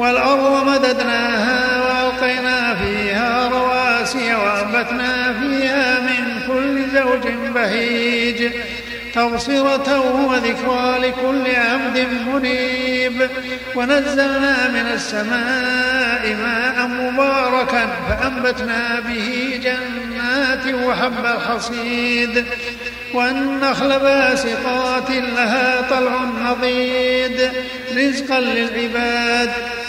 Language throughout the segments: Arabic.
والأرض مددناها وألقينا فيها رواسي وأنبتنا فيها من كل زوج بهيج تبصرة وذكرى لكل عبد منيب. ونزلنا من السماء ماء مباركا فأنبتنا به جنات وحب الحصيد. والنخل باسقات لها طلع نضيد. رزقا للعباد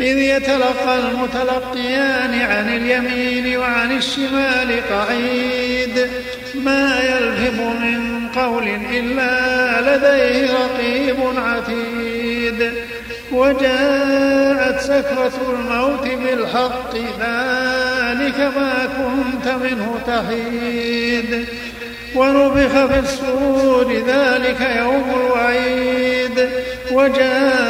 إذ يتلقى المتلقيان عن اليمين وعن الشمال قعيد. ما يلفظ من قول إلا لديه رقيب عتيد. وجاءت سكرة الموت بالحق ذلك ما كنت منه تحيد ونفخ في الصور ذلك يوم الوعيد. وجاءت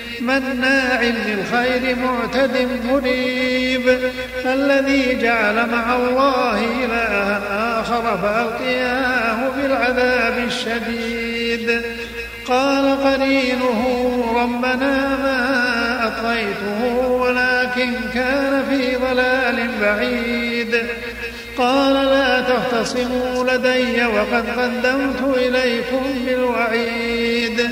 مناع للخير معتد مريب الذي جعل مع الله إلها آخر فألقياه بالعذاب الشديد. قال قرينه ربنا ما أطغيته ولكن كان في ضلال بعيد. قال لا تختصموا لدي وقد قدمت إليكم بالوعيد.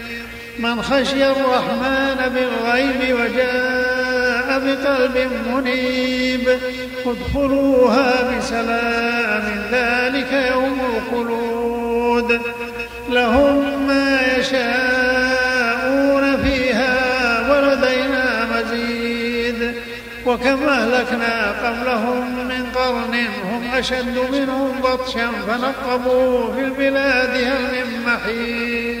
من خشي الرحمن بالغيب وجاء بقلب منيب ادخلوها بسلام ذلك يوم الخلود. لهم ما يشاءون فيها ولدينا مزيد. وكم أهلكنا قبلهم من قرن هم أشد منهم بطشا فنقبوا في البلاد هل من محيص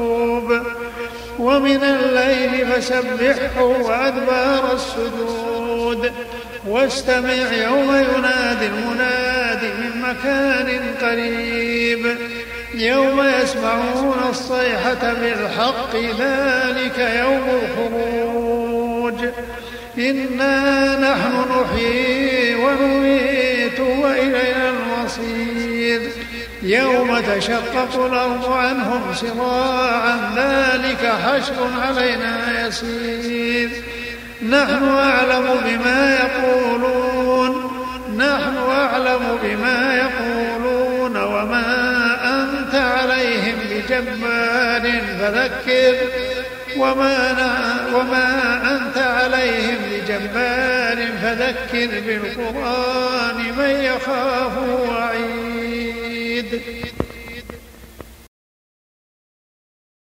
ومن الليل فسبحه وأدبار السجود. واستمع يوم ينادي المنادي من مكان قريب. يوم يسمعون الصيحة بالحق ذلك يوم الخروج. إنا نحن نحيي ونميت وإلينا المصير. يوم تشقق الأرض عنهم سراعا ذلك حشر علينا يسير. نحن أعلم بما يقولون نحن أعلم بما يقولون وما أنت عليهم بجبار فذكر. وما, وما أنت عليهم بجبار فذكر بالقرآن من يخاف وعيد. ਵੇਦ